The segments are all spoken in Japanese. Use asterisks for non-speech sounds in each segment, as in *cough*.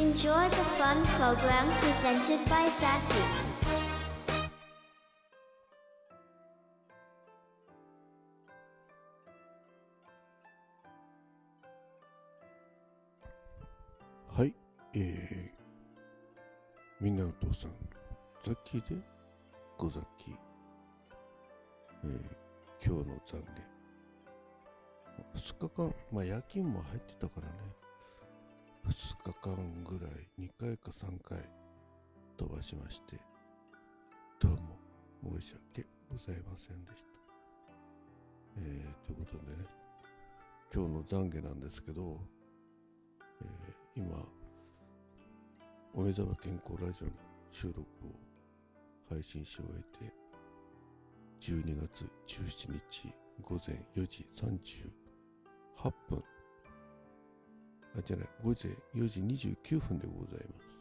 Enjoy the fun program presented by Zaki. はい、えー、みんなの父さん、ザッキーで、ごザッキー、えー、今日の懺悔。2日間、まあ夜勤も入ってたからね、2日間ぐらい、2回か3回飛ばしまして、どうも申し訳ございませんでした。えー、ということでね、今日の懺悔なんですけど、えー今、お目覚め健康ラジオの収録を配信し終えて、12月17日午前4時38分、あ、じゃない、午前4時29分でございます。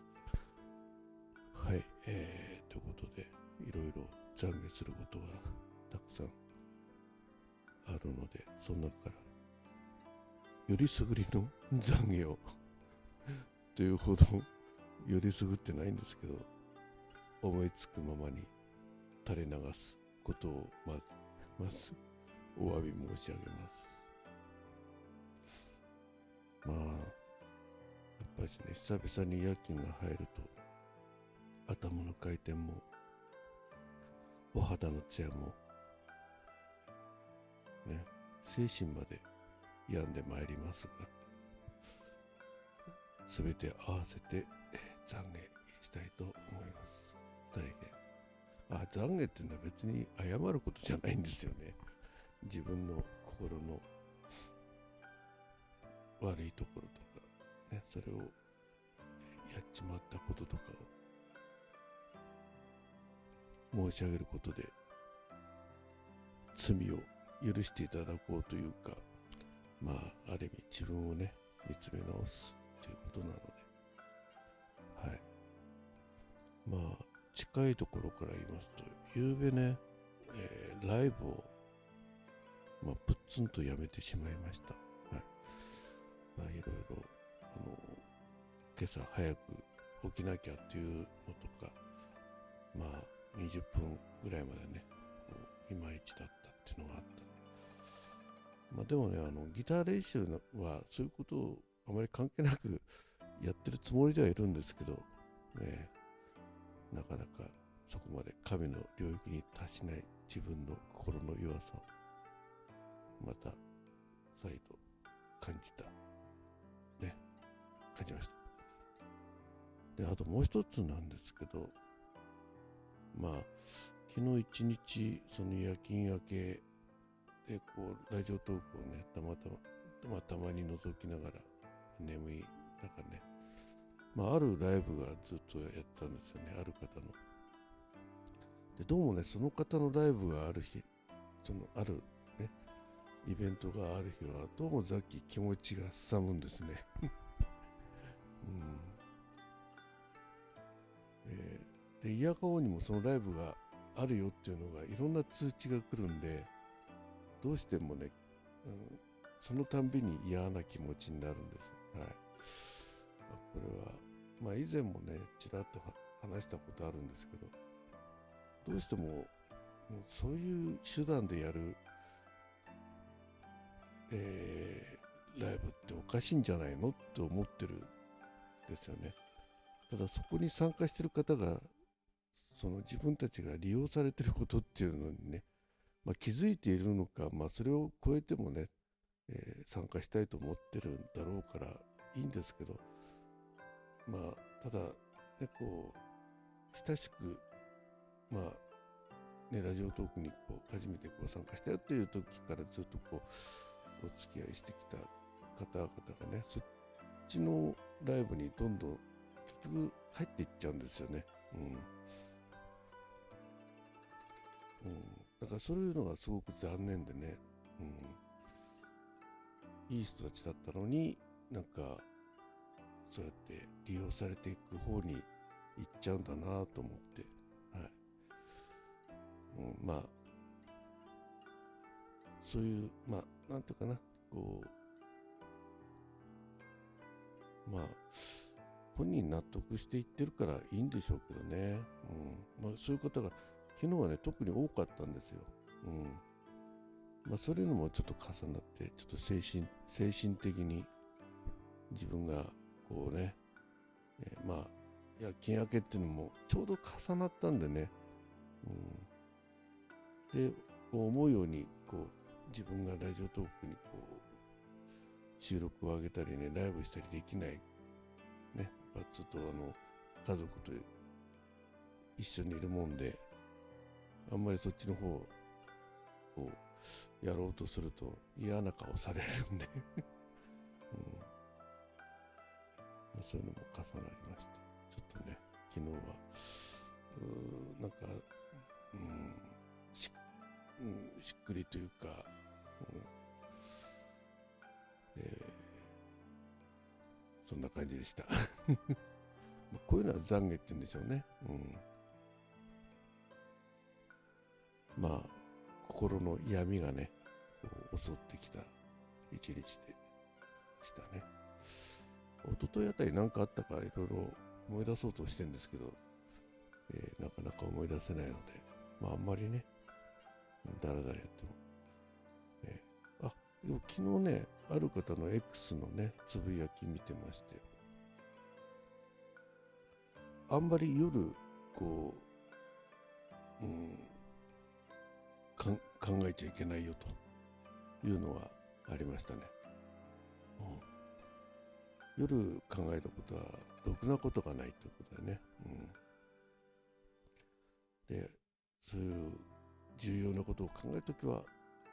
はい、えー、ということで、いろいろ懺悔することがたくさんあるので、その中から、よりすぐりの懺悔を *laughs* というほどよりすぐってないんですけど思いつくままに垂れ流すことをままずお詫び申し上げます。まあやっぱりね久々に夜勤が入ると頭の回転もお肌のツヤもね精神まで病んでまいりますがすべて合わせて、懺悔したいと思います。大変。あ、懺悔っていうのは別に謝ることじゃないんですよね。自分の心の悪いところとか、ね、それをやっちまったこととかを申し上げることで、罪を許していただこうというか、まあ、ある意味自分をね、見つめ直すということなので、はい。まあ、近いところから言いますと、ゆうべね、えーライブを、まあ、ぷっつんとやめてしまいました。まあ、いろいろ、あの、今朝早く起きなきゃっていうのとか、まあ、20分ぐらいまでね、こういまいちだったっていうのがあった。まあ、でもね、あの、ギター練習は、そういうことをあまり関係なくやってるつもりではいるんですけど、ね、なかなかそこまで神の領域に達しない自分の心の弱さをまた再度感じた。感じました。で、あともう一つなんですけど、まあ、昨日一日、その夜勤明けで、こう、ラジオトークをね、たまたま、まあ、たまに覗きながら、眠い中ね、まあ、あるライブがずっとやったんですよね、ある方の。で、どうもね、その方のライブがある日、そのあるね、イベントがある日は、どうもザッキー気持ちがすさむんですね。うんえーで、イヤカオにもそのライブがあるよっていうのが、いろんな通知が来るんで、どうしてもね、うんそのたんびに嫌な気持ちになるんです。はい。あこれは、まあ以前もね、ちらっと話したことあるんですけど、どうしても、もうそういう手段でやる、えーライブっておかしいんじゃないの？って思ってるですよね。ただそこに参加してる方が、その自分たちが利用されてることっていうのにね、まあ、気づいているのか、まあ、それを超えてもね、えー参加したいと思ってるんだろうからいいんですけど、まあ、ただ、ね、こう、親しく、まあ、ね、ラジオトークにこう初めてこう参加したよっていう時からずっとこう、お付き合いしてきた方々がね、ちのライブにどんどん結局入っていっちゃうんですよね。うん。うん。だからそういうのがすごく残念でね。うん。いい人たちだったのに、なんか、そうやって利用されていく方に行っちゃうんだなと思って。はい。うん、まあ、そういう、まあ、なんていうかな、こう、まあ、本人納得して言ってるからいいんでしょうけどね、うん。まあ、そういう方が昨日はね特に多かったんですよ、うん。まあ、そういうのもちょっと重なってちょっと精神精神的に自分がこうね、えー、まあ夜勤明けっていうのもちょうど重なったんでね、うん、でこう思うようにこう自分がラジオトークにこう収録を上げたりねライブしたりできない。ね。ずっとあの家族と一緒にいるもんであんまりそっちの方をこうやろうとすると嫌な顔されるんで。*laughs* うん、そういうのも重なりまして。ちょっとね昨日はうなんか、うんしうん、しっくりというか、そんな感じでした。*laughs* こういうのは懺悔って言うんでしょうね、うん、まあ心の闇がね襲ってきた一日でしたね。一昨日あたり何かあったかいろいろ思い出そうとしてるんですけど、えー、なかなか思い出せないので、まああんまりね、だらだらやっても。えー、あ、でも昨日ね、ある方の X のね、つぶやき見てまして、あんまり夜、こう、うん、考えちゃいけないよというのはありましたね。うん、夜考えたことはろくなことがないということでね。うん、で、そういう重要なことを考えるときは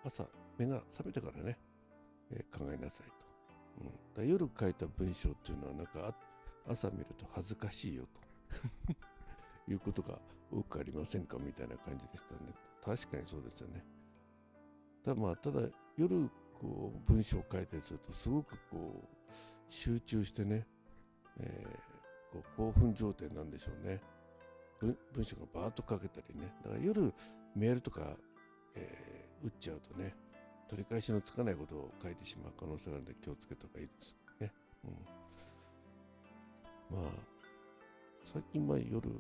朝目が覚めてからね、えー、考えなさいと、うん、だ夜書いた文章っていうのはなんか朝見ると恥ずかしいよと。*laughs* いうことが多くありませんかみたいな感じでしたね。確かにそうですよね。ただまあただ夜こう文章を書いたりするとすごくこう集中してね、えー、こう興奮状態なんでしょうね。文文章がバーッと書けたりね。だから夜メールとか、えー、打っちゃうとね取り返しのつかないことを書いてしまう可能性があるので気をつけた方がいいです。ね、うん、まあ最近は夜、うん、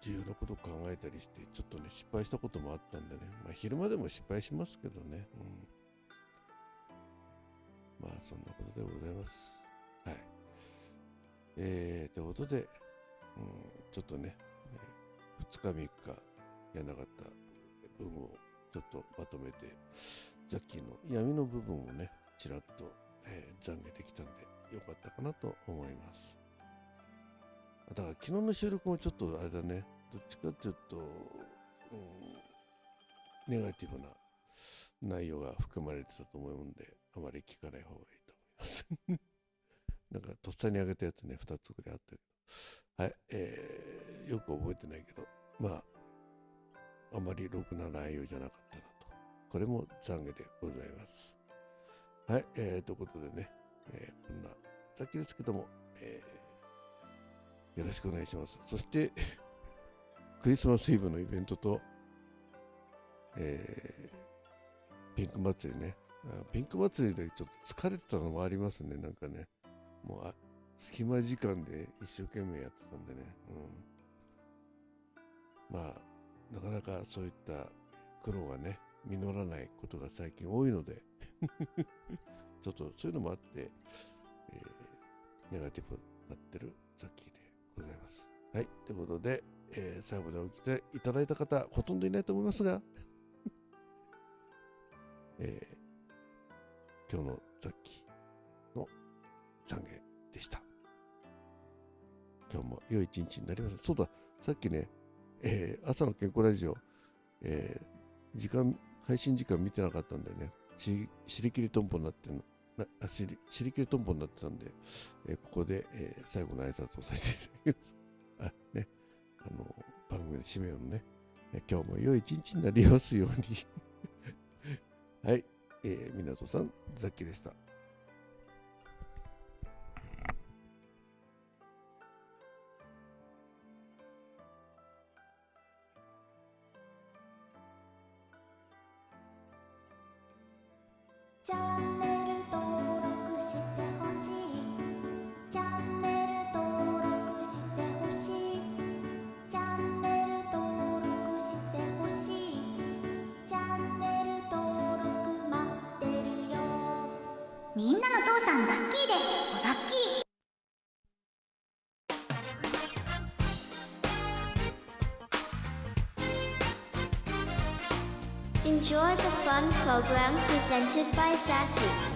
重要なことを考えたりしてちょっとね失敗したこともあったんでね、まあ、昼間でも失敗しますけどね、うん、まあそんなことでございます。はい。えー、ということで、うん、ちょっとね、2日3日やらなかった分をちょっとまとめて、ザッキーの闇の部分をね、ちらっと、えー、懺悔できたんでよかったかなと思います。だから昨日の収録もちょっとあれだね、どっちかっていうと、うん、ネガティブな内容が含まれてたと思うんで、あまり聞かない方がいいと思います。*laughs* なんかとっさにあげたやつね、2つぐらいあったけど、はい、えー、よく覚えてないけど、まあ、あまりろくな内容じゃなかったなと。これも懺悔でございます。はい、えー、ということでね、えー、こんな、さっきですけども、えー、よろしくお願いします。そして、クリスマスイブのイベントと、えー、ピンク祭りね。ピンク祭りでちょっと疲れてたのもありますね、なんかね。もうあ隙間時間で一生懸命やってたんでね、うん、まあなかなかそういった苦労がね実らないことが最近多いので *laughs* ちょっとそういうのもあって、えー、ネガティブになってるザッキーでございます。はい、ということで、えー、最後まで起きいただいた方ほとんどいないと思いますが、*laughs* えー、今日のザッキーの懺悔でした。今日も良い一日になります。そうだ、さっきね、えー、朝の健康ラジオ、えー、時間、配信時間見てなかったんでね、しりきりとんぽになっての。なしりしりきりとんぽになってたんで、えー、ここで、えー、最後の挨拶をさせていただきます。*laughs* あ、ね、あの、番組の締めをね、え今日も良い一日になりますように。*laughs* はい、えー、港さん、ザッキーでした。challenge. Enjoy the fun program presented by Zaki.